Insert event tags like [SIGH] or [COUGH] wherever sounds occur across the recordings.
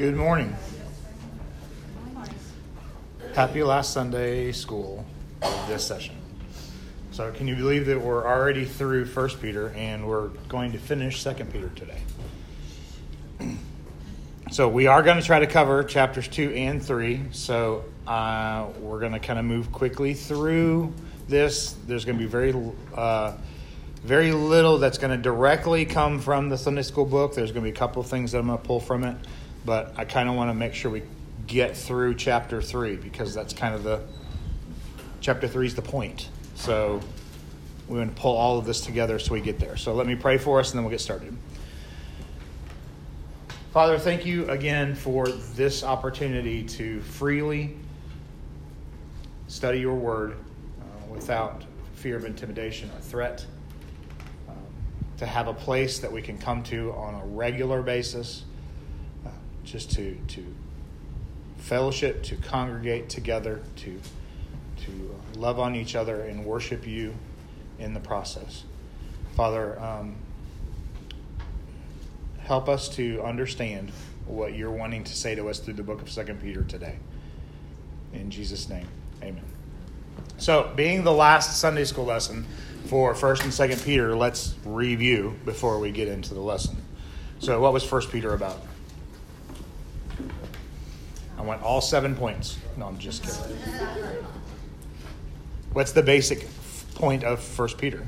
Good morning. Happy last Sunday school of this session. So, can you believe that we're already through First Peter and we're going to finish Second Peter today? [CLEARS THROAT] So, we are going to try to cover chapters two and three. So, uh, we're going to kind of move quickly through this. There's going to be very, uh, very little that's going to directly come from the Sunday school book. There's going to be a couple of things that I'm going to pull from it, but I kind of want to make sure we get through chapter three because that's kind of the chapter three is the point. So we're going to pull all of this together so we get there. So let me pray for us and then we'll get started. Father, thank you again for this opportunity to freely study your word uh, without fear of intimidation or threat, um, to have a place that we can come to on a regular basis, just to, to fellowship, to congregate together, to, to love on each other and worship you in the process. Father, um, help us to understand what you're wanting to say to us through the book of Second Peter today. In Jesus' name, amen. So, being the last Sunday school lesson for First and Second Peter, let's review before we get into the lesson. So, what was First Peter about? I want all seven points. No, I'm just kidding. What's the basic point of First Peter?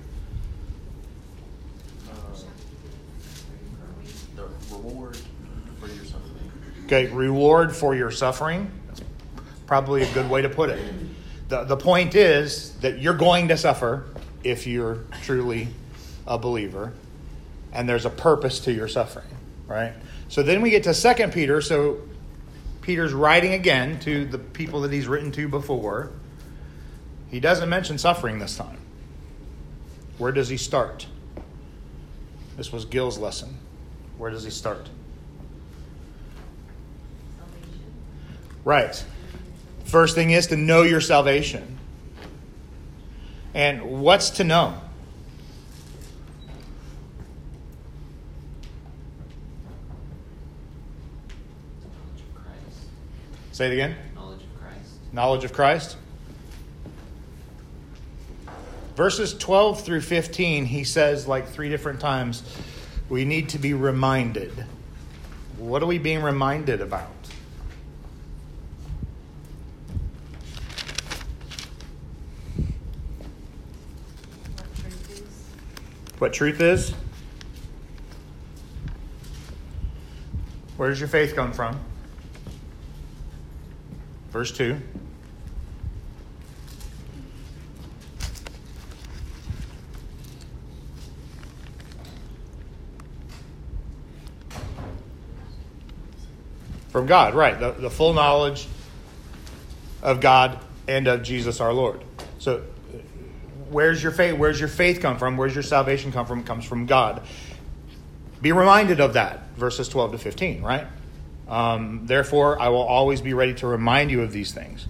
the reward for your suffering. Okay, reward for your suffering. That's probably a good way to put it. The, the point is that you're going to suffer if you're truly a believer, and there's a purpose to your suffering, right? So then we get to Second Peter. So Peter's writing again to the people that he's written to before. He doesn't mention suffering this time. Where does he start? This was Gil's lesson. Where does he start? Right. First thing is to know your salvation. And what's to know? Knowledge of Christ. Say it again. Knowledge of Christ. Knowledge of Christ. Verses 12 through 15, he says like three different times, we need to be reminded. What are we being reminded about? What truth is? What truth is? Where does your faith come from? Verse 2. From God, right. The, the full knowledge of God and of Jesus our Lord. So where's your faith where's your faith come from where's your salvation come from it comes from god be reminded of that verses 12 to 15 right um, therefore i will always be ready to remind you of these things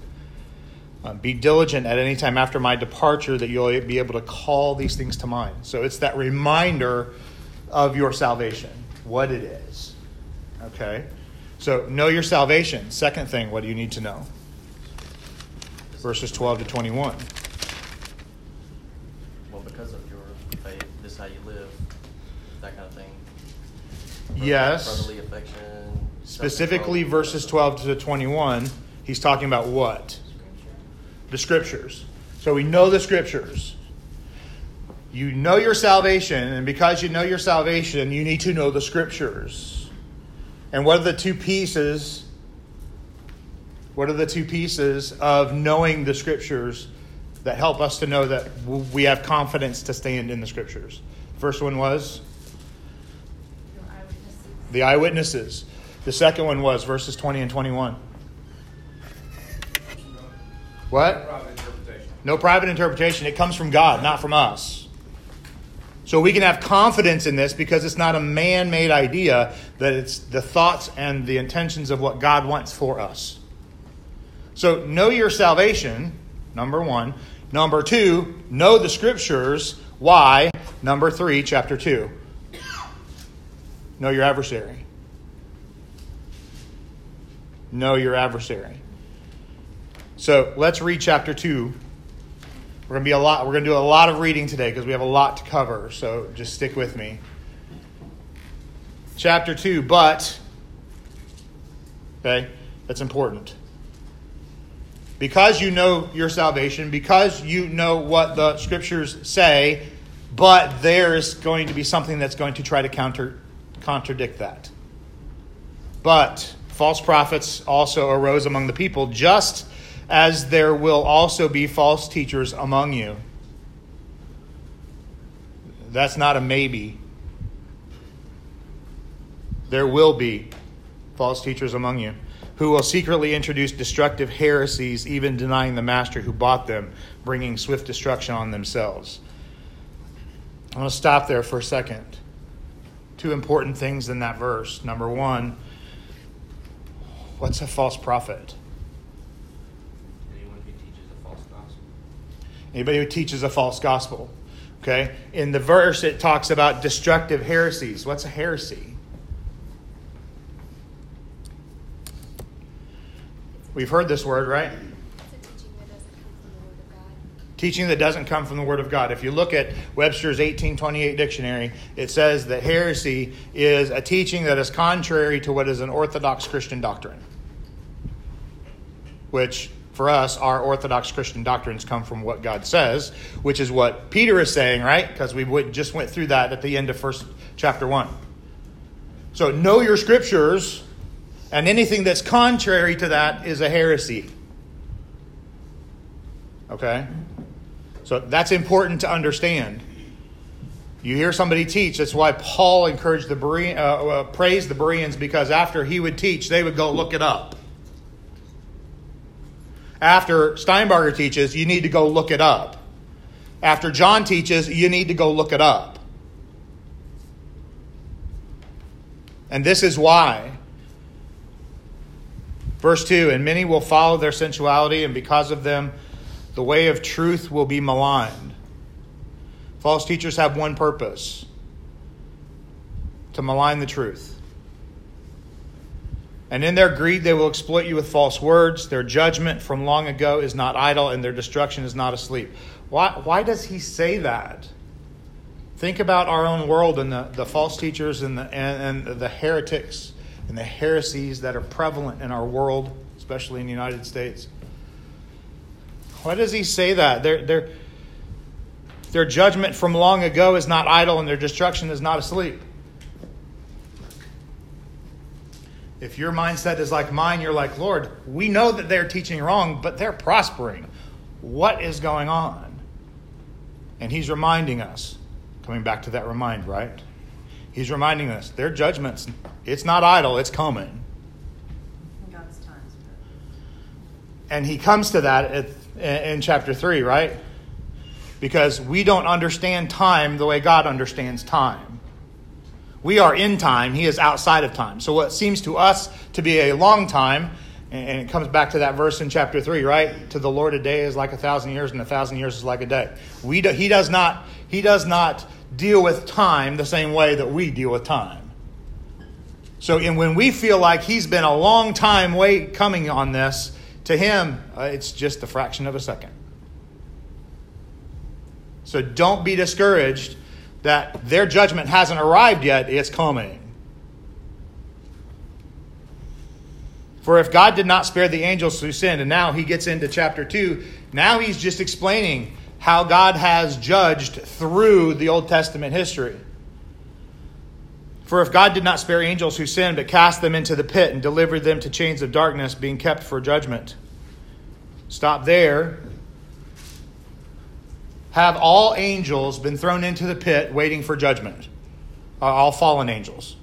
uh, be diligent at any time after my departure that you'll be able to call these things to mind so it's that reminder of your salvation what it is okay so know your salvation second thing what do you need to know verses 12 to 21 Well, because of your faith, this is how you live. That kind of thing. Yes. Brotherly affection. Specifically, verses 12 to 21, he's talking about what? The scriptures. So we know the scriptures. You know your salvation, and because you know your salvation, you need to know the scriptures. And what are the two pieces? What are the two pieces of knowing the scriptures that help us to know that we have confidence to stand in the scriptures? First one was the eyewitnesses. The second one was verses 20 and 21. What? Private. No private interpretation. It comes from God, not from us. So we can have confidence in this because it's not a man made idea, that it's the thoughts and the intentions of what God wants for us. So know your salvation, number one. Number two, know the scriptures. Why? Number three, chapter two. Know your adversary. Know your adversary. So let's read chapter 2. We're going to be a lot we're going to do a lot of reading today because we have a lot to cover. So just stick with me. Chapter 2, but okay, that's important. Because you know your salvation, because you know what the scriptures say, but there's going to be something that's going to try to counter contradict that. But false prophets also arose among the people, just as there will also be false teachers among you. That's not a maybe. There will be false teachers among you who will secretly introduce destructive heresies, even denying the master who bought them, bringing swift destruction on themselves. I'm going to stop there for a second. Two important things in that verse. Number one, what's a false prophet? Anyone who teaches a false gospel. Anybody who teaches a false gospel. Okay? In the verse, it talks about destructive heresies. What's a heresy? We've heard this word, right? It's a teaching that doesn't come from the Word of God. Teaching that doesn't come from the Word of God. If you look at Webster's 1828 dictionary, it says that heresy is a teaching that is contrary to what is an orthodox Christian doctrine. Which, for us, our orthodox Christian doctrines come from what God says, which is what Peter is saying, right? Because we just went through that at the end of first chapter 1. So know your scriptures, and anything that's contrary to that is a heresy. Okay? So that's important to understand. You hear somebody teach. That's why Paul encouraged the Bere- uh, uh, praised the Bereans because after he would teach, they would go look it up. After Steinbarger teaches, you need to go look it up. After John teaches, you need to go look it up. And this is why. Verse 2 And many will follow their sensuality, and because of them, the way of truth will be maligned. False teachers have one purpose to malign the truth. And in their greed, they will exploit you with false words. Their judgment from long ago is not idle, and their destruction is not asleep. Why, why does he say that? Think about our own world and the, the false teachers and the, and, and the heretics and the heresies that are prevalent in our world, especially in the United States. Why does he say that? Their, their, their judgment from long ago is not idle, and their destruction is not asleep. If your mindset is like mine, you're like, Lord, we know that they're teaching wrong, but they're prospering. What is going on? And he's reminding us, coming back to that remind, right? He's reminding us their judgments, it's not idle, it's coming. In God's times. And he comes to that at, in chapter 3, right? Because we don't understand time the way God understands time. We are in time, he is outside of time. So what seems to us to be a long time, and it comes back to that verse in chapter 3, right? To the Lord a day is like a thousand years, and a thousand years is like a day. We do, he, does not, he does not deal with time the same way that we deal with time. So and when we feel like he's been a long time wait coming on this, to him, uh, it's just a fraction of a second. So don't be discouraged that their judgment hasn't arrived yet, it's coming. For if God did not spare the angels who sinned, and now he gets into chapter 2, now he's just explaining how God has judged through the Old Testament history. For if God did not spare angels who sinned, but cast them into the pit and delivered them to chains of darkness, being kept for judgment. Stop there. Have all angels been thrown into the pit waiting for judgment? Uh, all fallen angels,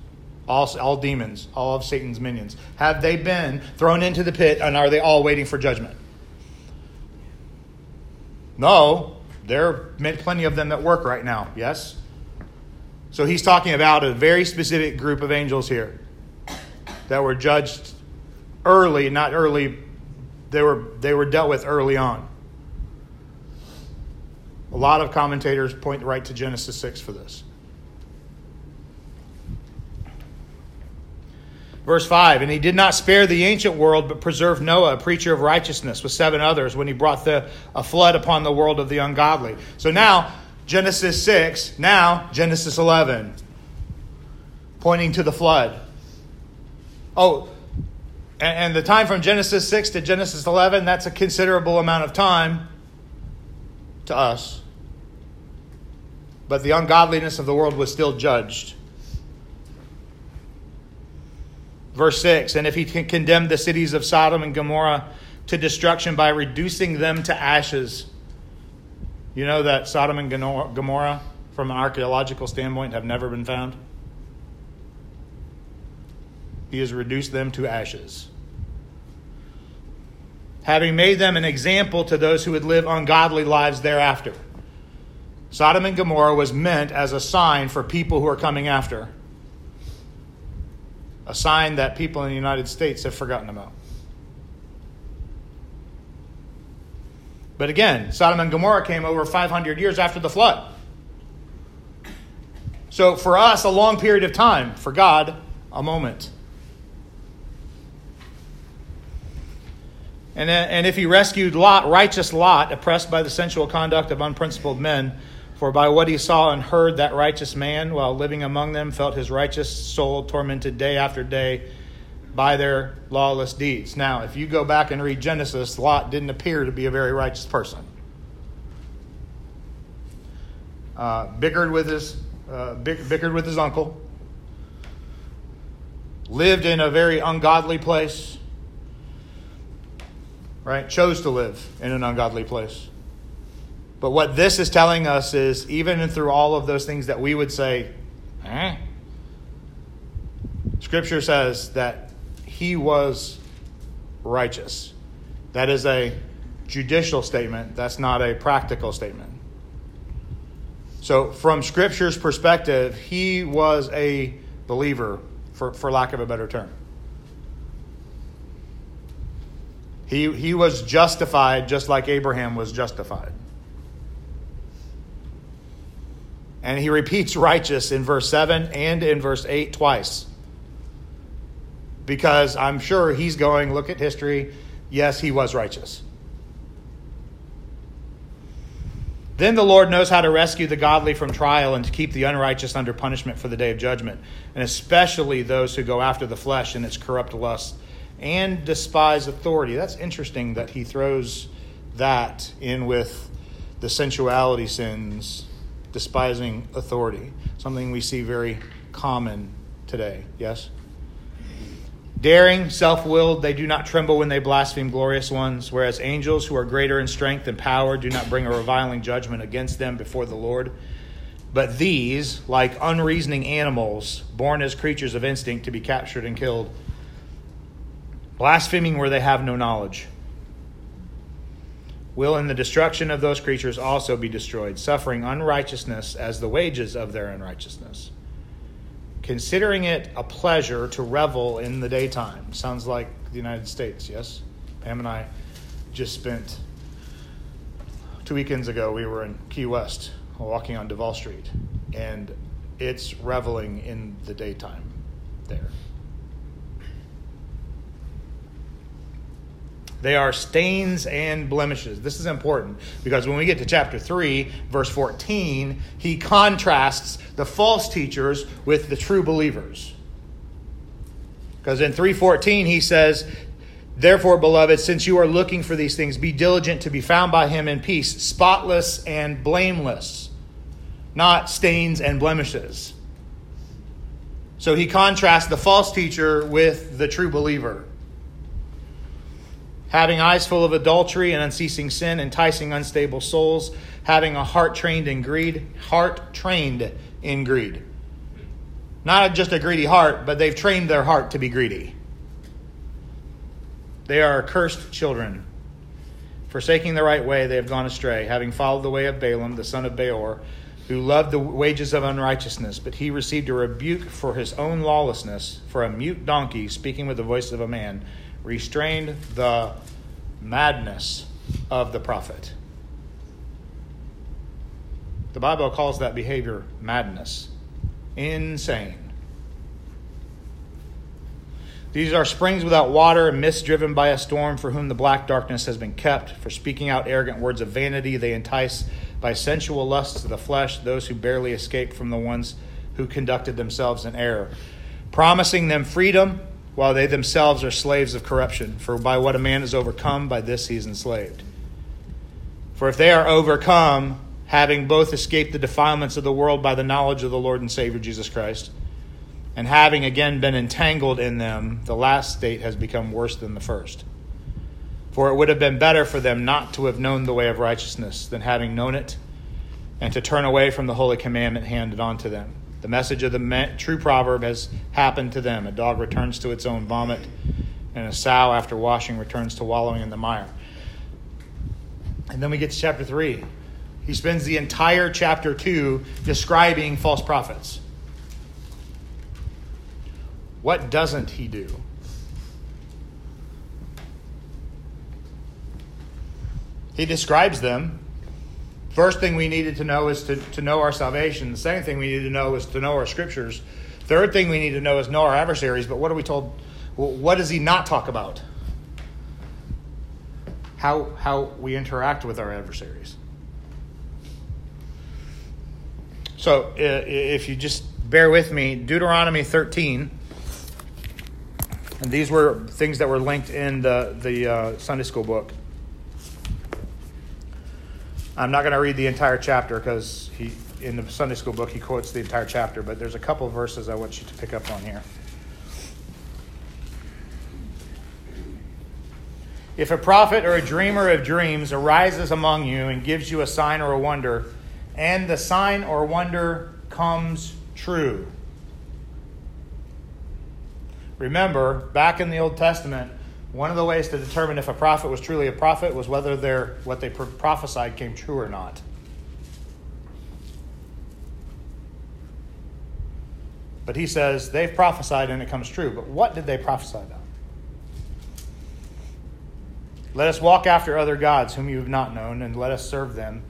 all, all demons, all of Satan's minions. Have they been thrown into the pit and are they all waiting for judgment? No, there are plenty of them that work right now, yes? So he's talking about a very specific group of angels here that were judged early, not early, they were, they were dealt with early on. A lot of commentators point right to Genesis 6 for this. Verse 5 And he did not spare the ancient world, but preserved Noah, a preacher of righteousness, with seven others, when he brought the, a flood upon the world of the ungodly. So now, Genesis 6, now Genesis 11, pointing to the flood. Oh, and, and the time from Genesis 6 to Genesis 11, that's a considerable amount of time to us. But the ungodliness of the world was still judged. Verse 6 And if he can condemn the cities of Sodom and Gomorrah to destruction by reducing them to ashes, you know that Sodom and Gomorrah, from an archaeological standpoint, have never been found? He has reduced them to ashes. Having made them an example to those who would live ungodly lives thereafter. Sodom and Gomorrah was meant as a sign for people who are coming after a sign that people in the United States have forgotten about. But again, Sodom and Gomorrah came over 500 years after the flood. So for us, a long period of time. For God, a moment. And, uh, and if he rescued Lot, righteous Lot, oppressed by the sensual conduct of unprincipled men, for by what he saw and heard, that righteous man, while living among them, felt his righteous soul tormented day after day by their lawless deeds. Now, if you go back and read Genesis, Lot didn't appear to be a very righteous person. Uh, bickered with his uh, bickered with his uncle. Lived in a very ungodly place. Right? Chose to live in an ungodly place. But what this is telling us is even through all of those things that we would say, eh? Scripture says that he was righteous. That is a judicial statement, that's not a practical statement. So, from Scripture's perspective, he was a believer, for, for lack of a better term. He, he was justified just like Abraham was justified. And he repeats righteous in verse 7 and in verse 8 twice. Because I'm sure he's going, look at history. Yes, he was righteous. Then the Lord knows how to rescue the godly from trial and to keep the unrighteous under punishment for the day of judgment, and especially those who go after the flesh and its corrupt lusts and despise authority. That's interesting that he throws that in with the sensuality sins despising authority, something we see very common today. Yes? Daring, self willed, they do not tremble when they blaspheme glorious ones, whereas angels who are greater in strength and power do not bring a reviling judgment against them before the Lord. But these, like unreasoning animals, born as creatures of instinct to be captured and killed, blaspheming where they have no knowledge will in the destruction of those creatures also be destroyed, suffering unrighteousness as the wages of their unrighteousness. Considering it a pleasure to revel in the daytime. Sounds like the United States, yes? Pam and I just spent two weekends ago, we were in Key West walking on Duval Street, and it's reveling in the daytime there. They are stains and blemishes. This is important because when we get to chapter 3, verse 14, he contrasts the false teachers with the true believers. Because in 3:14 he says, "Therefore, beloved, since you are looking for these things, be diligent to be found by him in peace, spotless and blameless, not stains and blemishes." So he contrasts the false teacher with the true believer having eyes full of adultery and unceasing sin, enticing unstable souls, having a heart trained in greed, heart trained in greed. Not just a greedy heart, but they've trained their heart to be greedy. They are cursed children. Forsaking the right way, they have gone astray, having followed the way of Balaam, the son of Beor, who loved the wages of unrighteousness, but he received a rebuke for his own lawlessness, for a mute donkey, speaking with the voice of a man, restrained the madness of the prophet. The Bible calls that behavior madness, insane. These are springs without water and mists driven by a storm, for whom the black darkness has been kept. For speaking out arrogant words of vanity, they entice by sensual lusts of the flesh those who barely escape from the ones who conducted themselves in error, promising them freedom while they themselves are slaves of corruption. For by what a man is overcome, by this he is enslaved. For if they are overcome, having both escaped the defilements of the world by the knowledge of the Lord and Savior Jesus Christ, and having again been entangled in them, the last state has become worse than the first. For it would have been better for them not to have known the way of righteousness than having known it, and to turn away from the holy commandment handed on to them. The message of the true proverb has happened to them. A dog returns to its own vomit, and a sow, after washing, returns to wallowing in the mire. And then we get to chapter 3. He spends the entire chapter 2 describing false prophets. What doesn't he do? He describes them. First thing we needed to know is to, to know our salvation. The second thing we need to know is to know our scriptures. Third thing we need to know is know our adversaries. But what are we told? What does he not talk about? How, how we interact with our adversaries. So if you just bear with me, Deuteronomy 13 and these were things that were linked in the, the uh, Sunday school book. I'm not going to read the entire chapter because he in the Sunday school book he quotes the entire chapter, but there's a couple verses I want you to pick up on here. If a prophet or a dreamer of dreams arises among you and gives you a sign or a wonder, and the sign or wonder comes true, Remember, back in the Old Testament, one of the ways to determine if a prophet was truly a prophet was whether their, what they prophesied came true or not. But he says they've prophesied and it comes true. But what did they prophesy about? Let us walk after other gods whom you have not known, and let us serve them.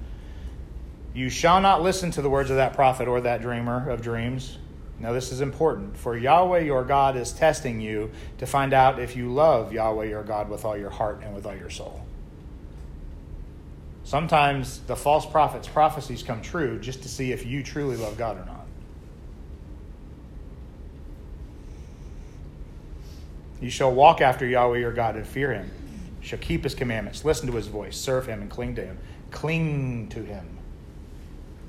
You shall not listen to the words of that prophet or that dreamer of dreams now, this is important, for Yahweh your God is testing you to find out if you love Yahweh your God with all your heart and with all your soul. Sometimes the false prophet's prophecies come true just to see if you truly love God or not. You shall walk after Yahweh your God and fear him. You shall keep his commandments, listen to his voice, serve him, and cling to him. Cling to him.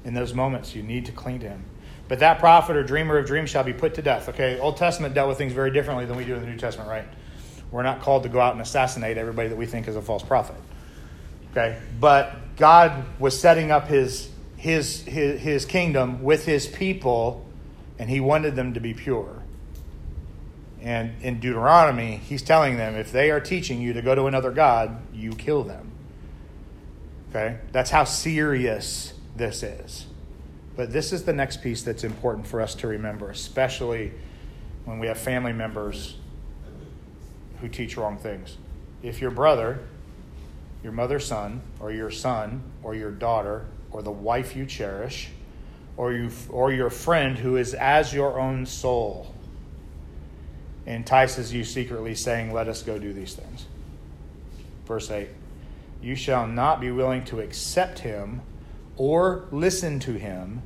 In those moments, you need to cling to him. But that prophet or dreamer of dreams shall be put to death. Okay, Old Testament dealt with things very differently than we do in the New Testament, right? We're not called to go out and assassinate everybody that we think is a false prophet. Okay, but God was setting up his his his, his kingdom with his people, and he wanted them to be pure. And in Deuteronomy, he's telling them if they are teaching you to go to another God, you kill them. Okay? That's how serious this is. But this is the next piece that's important for us to remember, especially when we have family members who teach wrong things. If your brother, your mother's son, or your son, or your daughter, or the wife you cherish, or, you, or your friend who is as your own soul entices you secretly, saying, Let us go do these things. Verse 8 You shall not be willing to accept him or listen to him,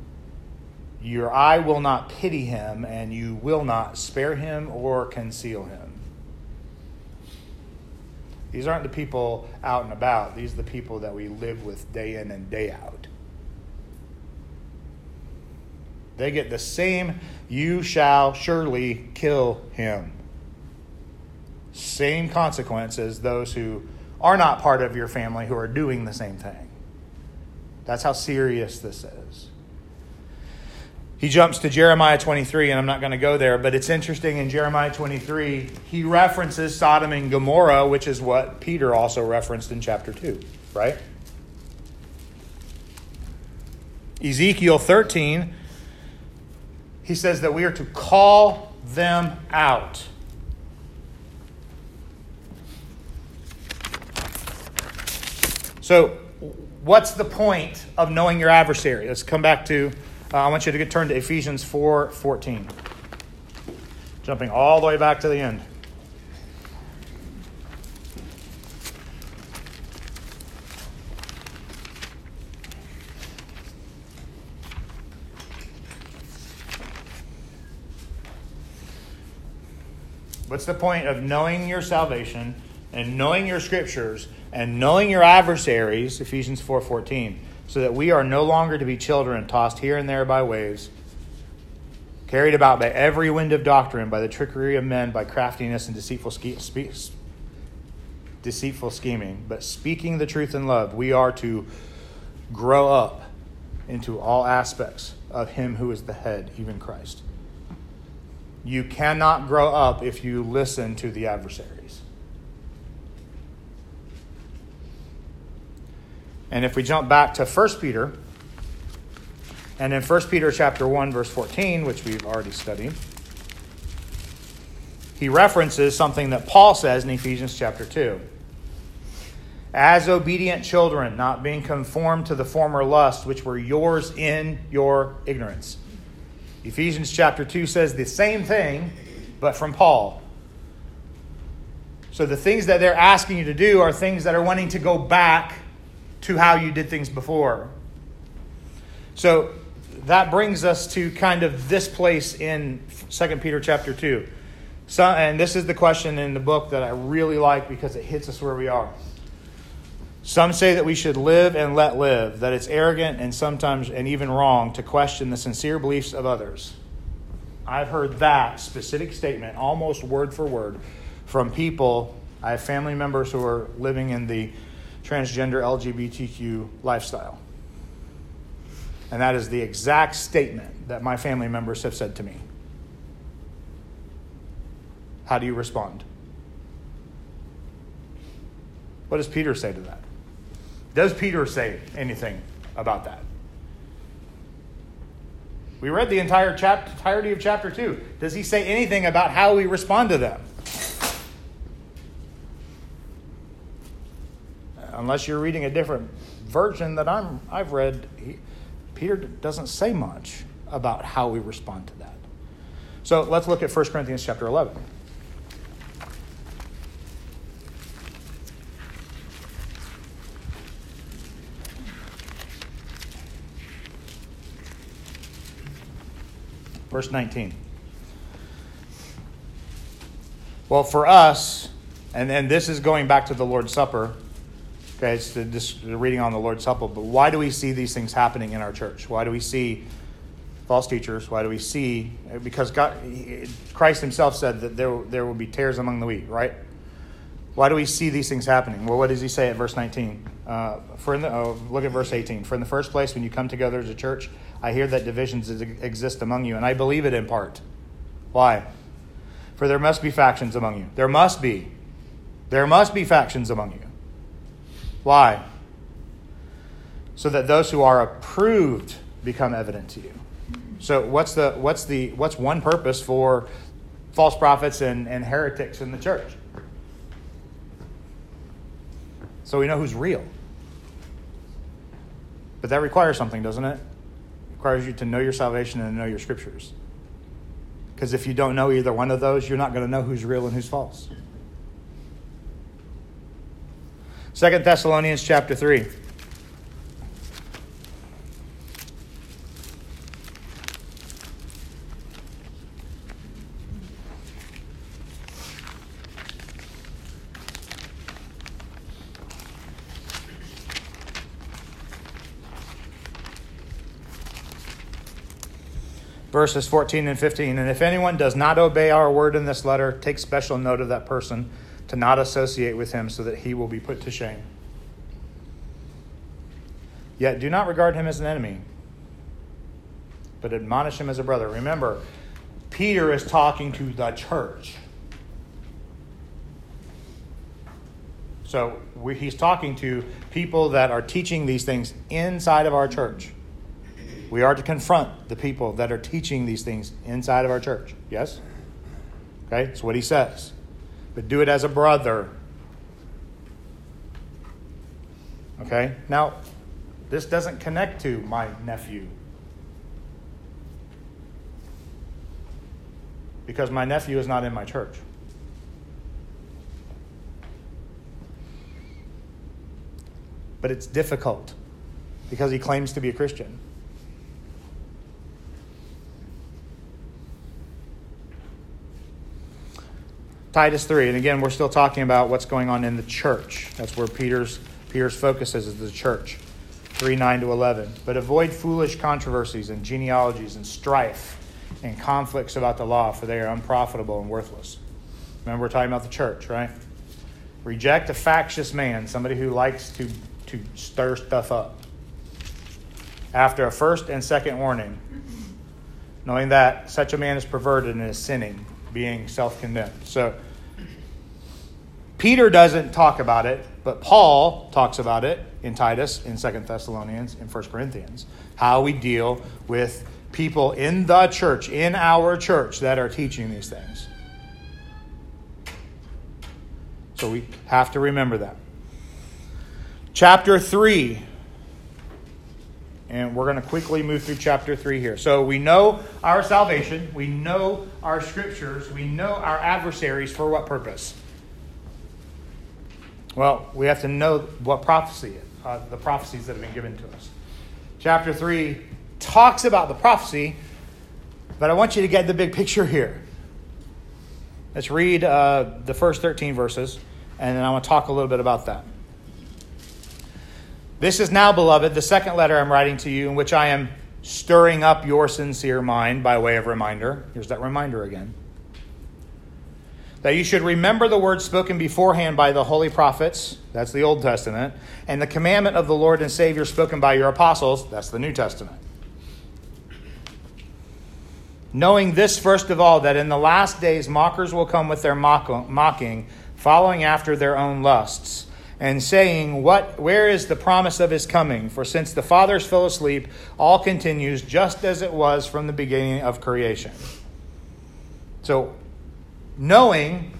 your eye will not pity him, and you will not spare him or conceal him. These aren't the people out and about, these are the people that we live with day in and day out. They get the same, you shall surely kill him. Same consequence as those who are not part of your family who are doing the same thing. That's how serious this is. He jumps to Jeremiah 23, and I'm not going to go there, but it's interesting in Jeremiah 23, he references Sodom and Gomorrah, which is what Peter also referenced in chapter 2, right? Ezekiel 13, he says that we are to call them out. So, what's the point of knowing your adversary? Let's come back to, uh, I want you to get turned to Ephesians 4 14. Jumping all the way back to the end. What's the point of knowing your salvation and knowing your scriptures and knowing your adversaries, Ephesians 4:14? 4, so that we are no longer to be children tossed here and there by waves, carried about by every wind of doctrine, by the trickery of men, by craftiness and deceitful ske- deceitful scheming, but speaking the truth in love, we are to grow up into all aspects of him who is the head, even Christ. You cannot grow up if you listen to the adversaries. And if we jump back to 1 Peter, and in 1 Peter chapter 1 verse 14, which we've already studied, he references something that Paul says in Ephesians chapter 2. As obedient children, not being conformed to the former lusts which were yours in your ignorance. Ephesians chapter 2 says the same thing, but from Paul. So the things that they're asking you to do are things that are wanting to go back to how you did things before. So that brings us to kind of this place in 2 Peter chapter 2. So, and this is the question in the book that I really like because it hits us where we are. Some say that we should live and let live, that it's arrogant and sometimes and even wrong to question the sincere beliefs of others. I've heard that specific statement almost word for word from people. I have family members who are living in the transgender LGBTQ lifestyle. And that is the exact statement that my family members have said to me. How do you respond? What does Peter say to that? Does Peter say anything about that? We read the entire chapter, entirety of chapter 2. Does he say anything about how we respond to them? Unless you're reading a different version that I'm, I've read, he, Peter doesn't say much about how we respond to that. So let's look at 1 Corinthians chapter 11. Verse 19. Well, for us, and, and this is going back to the Lord's Supper, okay, it's the, this, the reading on the Lord's Supper, but why do we see these things happening in our church? Why do we see false teachers? Why do we see, because God, Christ himself said that there, there will be tares among the wheat, right? Why do we see these things happening? Well, what does he say at verse 19? Uh, for in the, oh, look at verse 18. For in the first place, when you come together as a church, I hear that divisions exist among you, and I believe it in part. Why? For there must be factions among you. There must be. There must be factions among you. Why? So that those who are approved become evident to you. So what's the what's the what's one purpose for false prophets and, and heretics in the church? So we know who's real. But that requires something, doesn't it? requires you to know your salvation and know your scriptures. Because if you don't know either one of those, you're not going to know who's real and who's false. Second Thessalonians chapter 3. verses 14 and 15. And if anyone does not obey our word in this letter, take special note of that person to not associate with him so that he will be put to shame. Yet do not regard him as an enemy, but admonish him as a brother. Remember, Peter is talking to the church. So we, he's talking to people that are teaching these things inside of our church. We are to confront the people that are teaching these things inside of our church. Yes? Okay, that's what he says. But do it as a brother. Okay? Now, this doesn't connect to my nephew. Because my nephew is not in my church. But it's difficult because he claims to be a Christian. Titus 3, and again, we're still talking about what's going on in the church. That's where Peter's, Peter's focus is, is the church. 3 9 to 11. But avoid foolish controversies and genealogies and strife and conflicts about the law, for they are unprofitable and worthless. Remember, we're talking about the church, right? Reject a factious man, somebody who likes to, to stir stuff up. After a first and second warning, knowing that such a man is perverted and is sinning, being self condemned. So, Peter doesn't talk about it, but Paul talks about it in Titus, in Second Thessalonians, in First Corinthians, how we deal with people in the church, in our church, that are teaching these things. So we have to remember that. Chapter 3. And we're going to quickly move through chapter 3 here. So we know our salvation, we know our scriptures, we know our adversaries for what purpose? Well, we have to know what prophecy, uh, the prophecies that have been given to us. Chapter 3 talks about the prophecy, but I want you to get the big picture here. Let's read uh, the first 13 verses, and then I want to talk a little bit about that. This is now, beloved, the second letter I'm writing to you, in which I am stirring up your sincere mind by way of reminder. Here's that reminder again. That you should remember the words spoken beforehand by the holy prophets, that's the Old Testament, and the commandment of the Lord and Savior spoken by your apostles, that's the New Testament. Knowing this, first of all, that in the last days mockers will come with their mock- mocking, following after their own lusts, and saying, What where is the promise of his coming? For since the fathers fell asleep, all continues just as it was from the beginning of creation. So knowing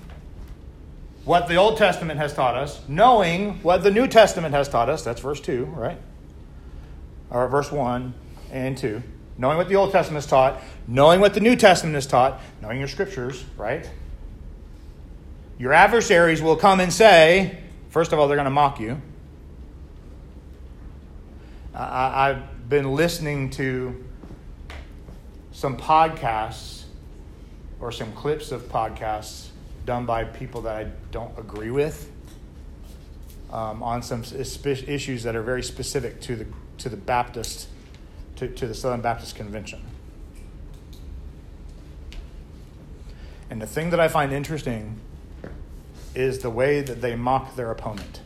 what the Old Testament has taught us, knowing what the New Testament has taught us, that's verse 2, right? Or verse 1 and 2 knowing what the Old Testament has taught, knowing what the New Testament is taught, knowing your scriptures, right? Your adversaries will come and say, first of all, they're going to mock you. I, have been listening to some podcasts or some clips of podcasts done by people that I don't agree with um, on some issues that are very specific to the to the Baptist to, to the Southern Baptist Convention. And the thing that I find interesting is the way that they mock their opponent.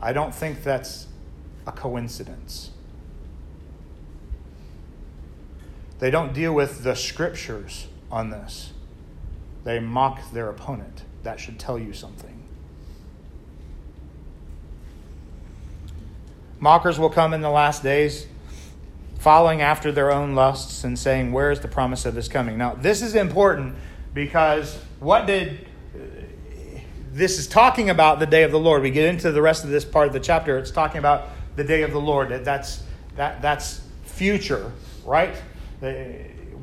I don't think that's a coincidence. They don't deal with the scriptures on this, they mock their opponent. That should tell you something. Mockers will come in the last days, following after their own lusts and saying, Where is the promise of his coming? Now, this is important because what did this is talking about the day of the Lord. We get into the rest of this part of the chapter. It's talking about the day of the Lord. That's that that's future, right?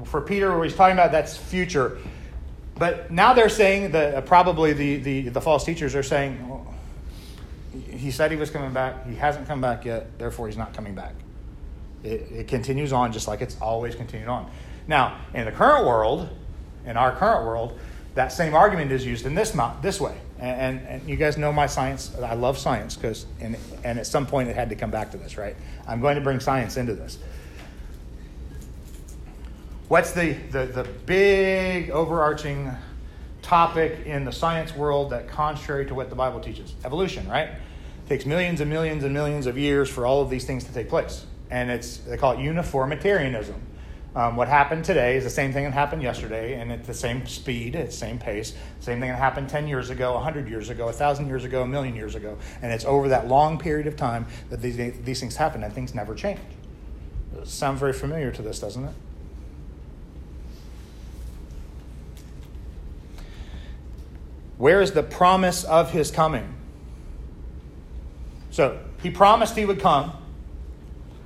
For Peter, what he's talking about, that's future. But now they're saying that uh, probably the, the, the false teachers are saying, oh, he said he was coming back. He hasn't come back yet. Therefore, he's not coming back. It, it continues on just like it's always continued on. Now, in the current world, in our current world, that same argument is used in this this way. And, and, and you guys know my science. I love science because, and, and at some point it had to come back to this, right? I'm going to bring science into this. What's the, the, the big overarching topic in the science world that contrary to what the Bible teaches? Evolution, right? It takes millions and millions and millions of years for all of these things to take place. And it's they call it uniformitarianism. Um, what happened today is the same thing that happened yesterday, and at the same speed, at the same pace. Same thing that happened 10 years ago, 100 years ago, 1,000 years ago, a million years ago. And it's over that long period of time that these, these things happen, and things never change. Sounds very familiar to this, doesn't it? Where is the promise of his coming? So he promised he would come.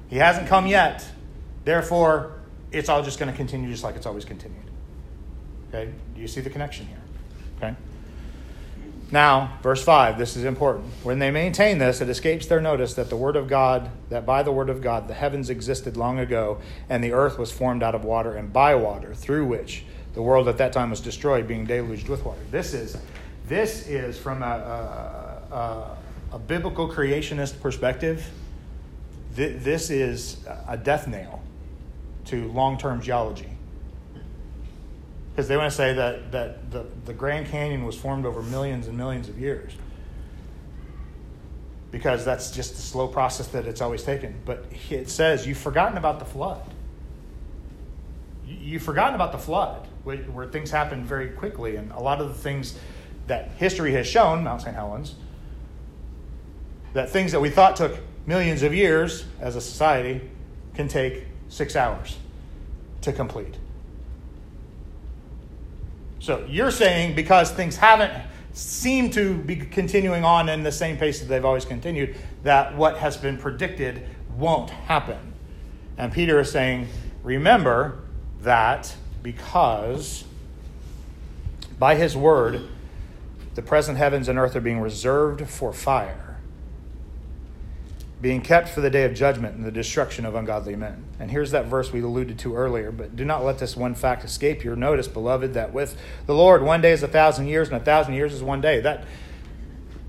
He hasn't come yet. Therefore, it's all just going to continue just like it's always continued. Okay? Do you see the connection here? Okay? Now, verse 5, this is important. When they maintain this, it escapes their notice that the Word of God, that by the Word of God, the heavens existed long ago, and the earth was formed out of water and by water, through which The world at that time was destroyed, being deluged with water. This is, this is from a, a, a, a biblical creationist perspective, th- this is a death nail to long term geology. Because they want to say that, that the, the Grand Canyon was formed over millions and millions of years. Because that's just the slow process that it's always taken. But it says, you've forgotten about the flood. You've forgotten about the flood, where, where things happened very quickly. And a lot of the things that history has shown, Mount St. Helens, that things that we thought took millions of years as a society can take six hours to complete. So you're saying because things haven't seemed to be continuing on in the same pace that they've always continued, that what has been predicted won't happen. And Peter is saying, remember that because by his word, the present heavens and earth are being reserved for fire being kept for the day of judgment and the destruction of ungodly men. And here's that verse we alluded to earlier. But do not let this one fact escape your notice, beloved, that with the Lord one day is a thousand years, and a thousand years is one day. That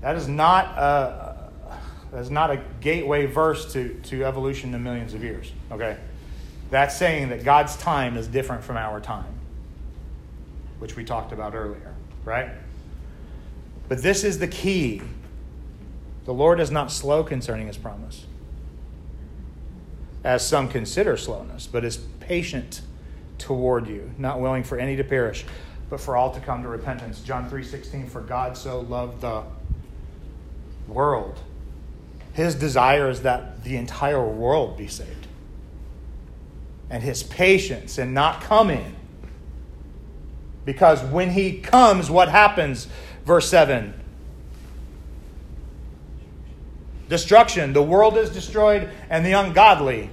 that is not a, that is not a gateway verse to, to evolution in millions of years. Okay? That's saying that God's time is different from our time, which we talked about earlier, right? But this is the key the Lord is not slow concerning his promise, as some consider slowness, but is patient toward you, not willing for any to perish, but for all to come to repentance. John 3:16 For God so loved the world. His desire is that the entire world be saved. And his patience in not coming. Because when he comes, what happens? Verse 7 destruction. The world is destroyed, and the ungodly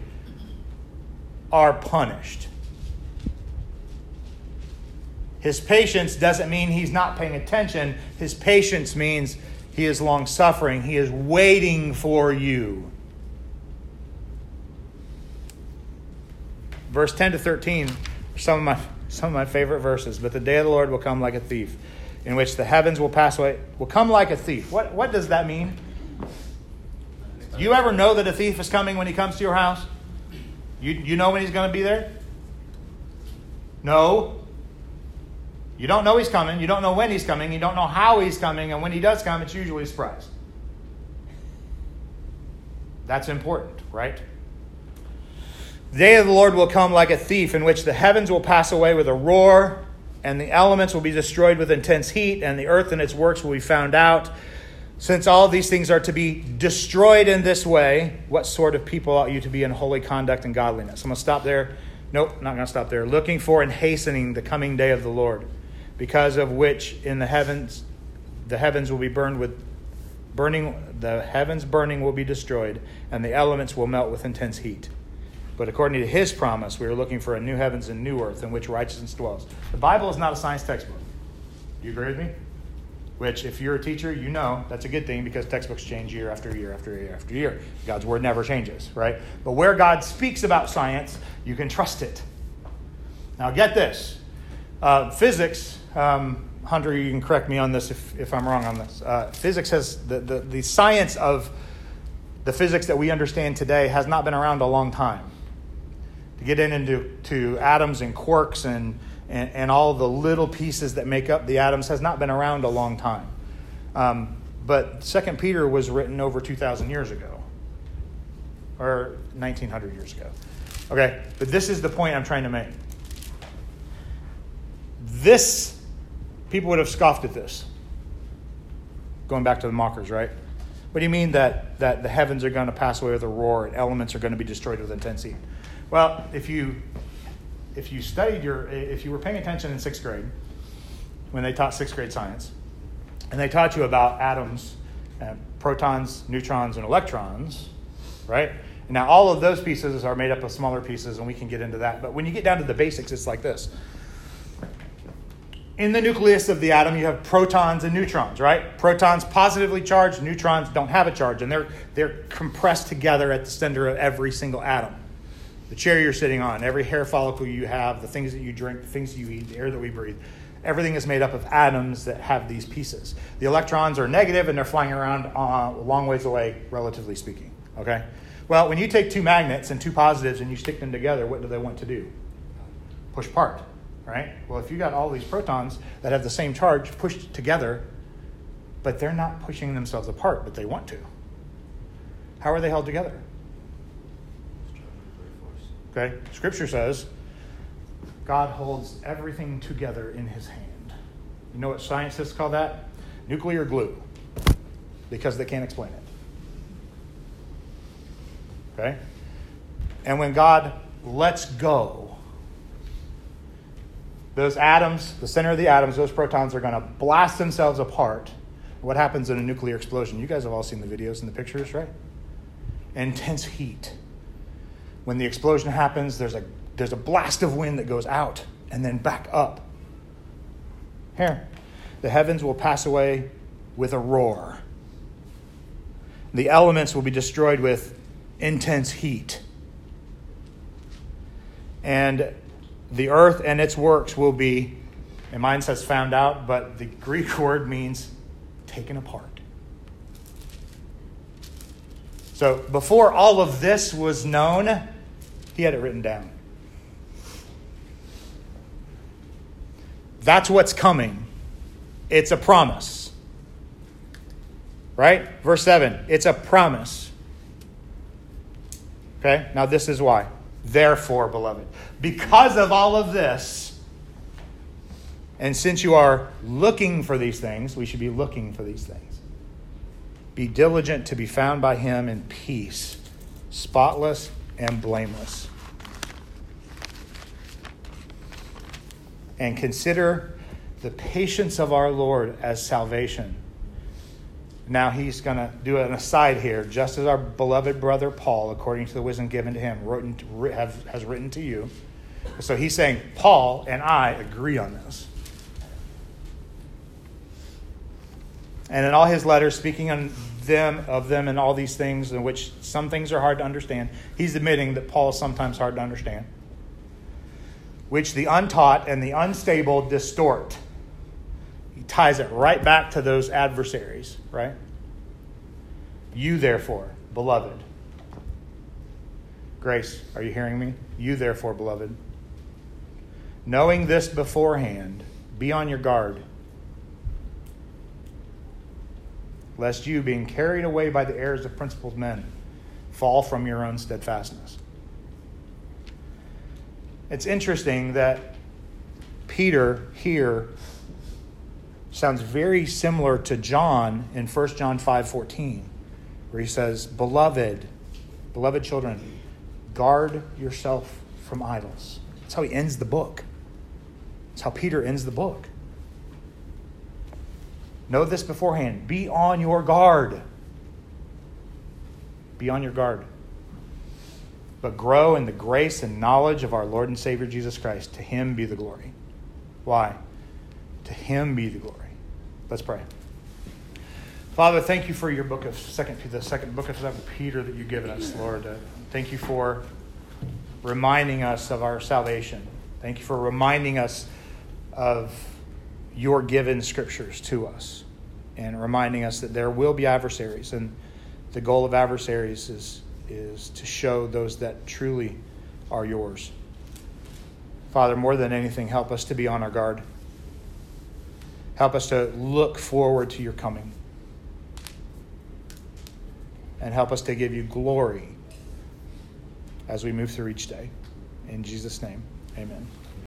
are punished. His patience doesn't mean he's not paying attention. His patience means he is long suffering. He is waiting for you. Verse 10 to 13 are some of my, some of my favorite verses. But the day of the Lord will come like a thief, in which the heavens will pass away. Will come like a thief. What, what does that mean? You ever know that a thief is coming when he comes to your house? You, you know when he's going to be there? No. You don't know he's coming. You don't know when he's coming. You don't know how he's coming. And when he does come, it's usually a surprise. That's important, right? The day of the Lord will come like a thief, in which the heavens will pass away with a roar, and the elements will be destroyed with intense heat, and the earth and its works will be found out. Since all these things are to be destroyed in this way, what sort of people ought you to be in holy conduct and godliness? I'm going to stop there. Nope, not going to stop there. Looking for and hastening the coming day of the Lord, because of which in the heavens the heavens will be burned with burning the heavens burning will be destroyed and the elements will melt with intense heat. But according to his promise, we are looking for a new heavens and new earth in which righteousness dwells. The Bible is not a science textbook. Do you agree with me? Which if you're a teacher you know that's a good thing because textbooks change year after year after year after year. God's word never changes right? But where god speaks about science you can trust it. Now get this. Uh, physics um, hunter you can correct me on this if, if i'm wrong on this. Uh, physics has the, the, the science of the physics that we understand today has not been around a long time. To get in into to atoms and quarks and and, and all the little pieces that make up the atoms has not been around a long time. Um, but Second Peter was written over 2,000 years ago, or 1,900 years ago. Okay, but this is the point I'm trying to make. This, people would have scoffed at this. Going back to the mockers, right? What do you mean that, that the heavens are going to pass away with a roar and elements are going to be destroyed with intensity? Well, if you if you studied your, if you were paying attention in sixth grade, when they taught sixth grade science, and they taught you about atoms, uh, protons, neutrons, and electrons, right? Now, all of those pieces are made up of smaller pieces, and we can get into that. But when you get down to the basics, it's like this. In the nucleus of the atom, you have protons and neutrons, right? Protons positively charged, neutrons don't have a charge, and they're, they're compressed together at the center of every single atom. The chair you're sitting on, every hair follicle you have, the things that you drink, the things that you eat, the air that we breathe, everything is made up of atoms that have these pieces. The electrons are negative and they're flying around uh, a long ways away, relatively speaking. Okay? Well, when you take two magnets and two positives and you stick them together, what do they want to do? Push apart, right? Well, if you got all these protons that have the same charge pushed together, but they're not pushing themselves apart, but they want to. How are they held together? Okay? Scripture says God holds everything together in his hand. You know what scientists call that? Nuclear glue. Because they can't explain it. Okay? And when God lets go, those atoms, the center of the atoms, those protons are going to blast themselves apart. What happens in a nuclear explosion? You guys have all seen the videos and the pictures, right? Intense heat. When the explosion happens, there's a, there's a blast of wind that goes out and then back up. Here, the heavens will pass away with a roar. The elements will be destroyed with intense heat. And the earth and its works will be, and mine says found out, but the Greek [LAUGHS] word means taken apart. So before all of this was known, he had it written down. That's what's coming. It's a promise. Right? Verse 7 it's a promise. Okay? Now, this is why. Therefore, beloved, because of all of this, and since you are looking for these things, we should be looking for these things. Be diligent to be found by him in peace, spotless and blameless. And consider the patience of our Lord as salvation now he's going to do an aside here, just as our beloved brother Paul, according to the wisdom given to him, to, have, has written to you. So he's saying, Paul and I agree on this. And in all his letters, speaking on them of them and all these things, in which some things are hard to understand, he's admitting that Paul is sometimes hard to understand, which the untaught and the unstable distort He ties it right back to those adversaries, right? You, therefore, beloved. Grace, are you hearing me? You, therefore, beloved. Knowing this beforehand, be on your guard, lest you, being carried away by the errors of principled men, fall from your own steadfastness. It's interesting that Peter here sounds very similar to John in 1 John 5:14, where he says, "Beloved, beloved children, guard yourself from idols." That's how he ends the book. That's how Peter ends the book. Know this beforehand. Be on your guard. Be on your guard. But grow in the grace and knowledge of our Lord and Savior Jesus Christ. To him be the glory. Why? To him be the glory Let's pray. Father, thank you for your book of second, the second book of second Peter that you've given us, Lord. Uh, thank you for reminding us of our salvation. Thank you for reminding us of your given scriptures to us and reminding us that there will be adversaries. And the goal of adversaries is, is to show those that truly are yours. Father, more than anything, help us to be on our guard. Help us to look forward to your coming. And help us to give you glory as we move through each day. In Jesus' name, amen.